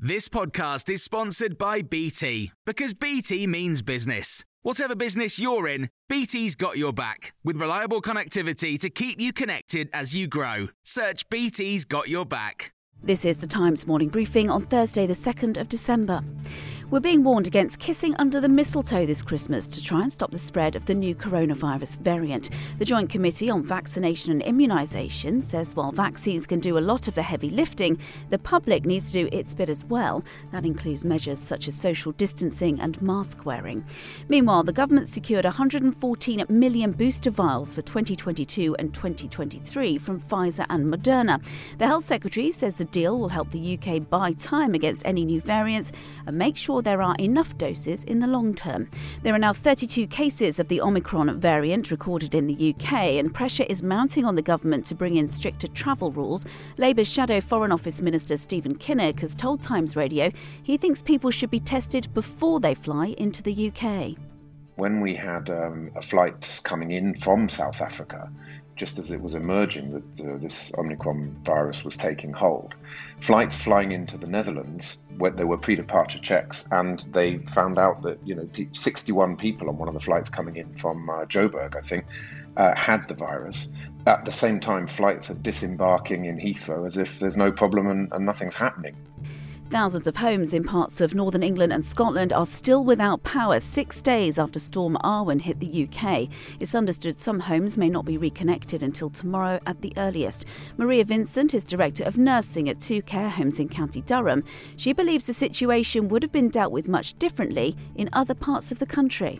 This podcast is sponsored by BT because BT means business. Whatever business you're in, BT's got your back with reliable connectivity to keep you connected as you grow. Search BT's got your back. This is the Times morning briefing on Thursday, the 2nd of December. We're being warned against kissing under the mistletoe this Christmas to try and stop the spread of the new coronavirus variant. The Joint Committee on Vaccination and Immunisation says while vaccines can do a lot of the heavy lifting, the public needs to do its bit as well. That includes measures such as social distancing and mask wearing. Meanwhile, the government secured 114 million booster vials for 2022 and 2023 from Pfizer and Moderna. The Health Secretary says the deal will help the UK buy time against any new variants and make sure there are enough doses in the long term. There are now 32 cases of the Omicron variant recorded in the UK, and pressure is mounting on the government to bring in stricter travel rules. Labour's Shadow Foreign Office Minister Stephen Kinnock has told Times Radio he thinks people should be tested before they fly into the UK. When we had um, a flight coming in from South Africa, just as it was emerging that uh, this Omicron virus was taking hold. Flights flying into the Netherlands, where there were pre-departure checks, and they found out that you know 61 people on one of the flights coming in from uh, Joburg, I think, uh, had the virus. At the same time, flights are disembarking in Heathrow as if there's no problem and, and nothing's happening. Thousands of homes in parts of northern England and Scotland are still without power six days after Storm Arwen hit the UK. It's understood some homes may not be reconnected until tomorrow at the earliest. Maria Vincent is Director of Nursing at two care homes in County Durham. She believes the situation would have been dealt with much differently in other parts of the country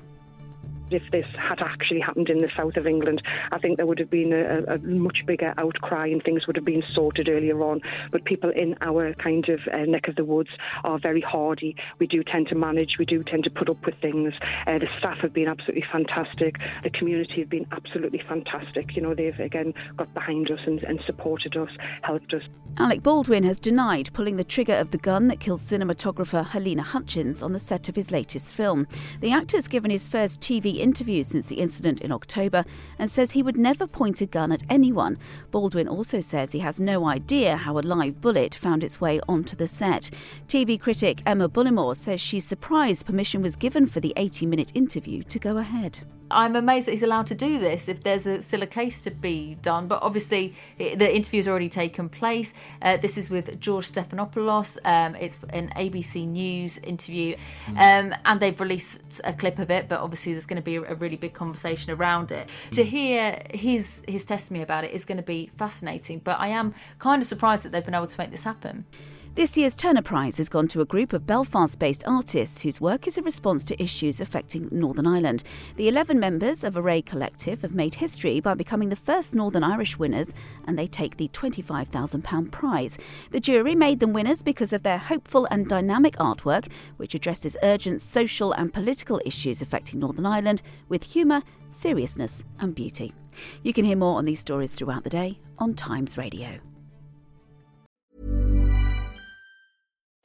if this had actually happened in the south of England, I think there would have been a, a much bigger outcry and things would have been sorted earlier on. But people in our kind of uh, neck of the woods are very hardy. We do tend to manage, we do tend to put up with things. Uh, the staff have been absolutely fantastic. The community have been absolutely fantastic. You know, they've again got behind us and, and supported us, helped us. Alec Baldwin has denied pulling the trigger of the gun that killed cinematographer Halyna Hutchins on the set of his latest film. The actor's given his first TV interviews since the incident in October and says he would never point a gun at anyone. Baldwin also says he has no idea how a live bullet found its way onto the set. TV critic Emma Bullimore says she's surprised permission was given for the 80 minute interview to go ahead. I'm amazed that he's allowed to do this if there's a, still a case to be done. But obviously, it, the interview's already taken place. Uh, this is with George Stephanopoulos. Um, it's an ABC News interview, um, and they've released a clip of it. But obviously, there's going to be a, a really big conversation around it. To hear his his testimony about it is going to be fascinating. But I am kind of surprised that they've been able to make this happen. This year's Turner Prize has gone to a group of Belfast based artists whose work is a response to issues affecting Northern Ireland. The 11 members of Array Collective have made history by becoming the first Northern Irish winners, and they take the £25,000 prize. The jury made them winners because of their hopeful and dynamic artwork, which addresses urgent social and political issues affecting Northern Ireland with humour, seriousness, and beauty. You can hear more on these stories throughout the day on Times Radio.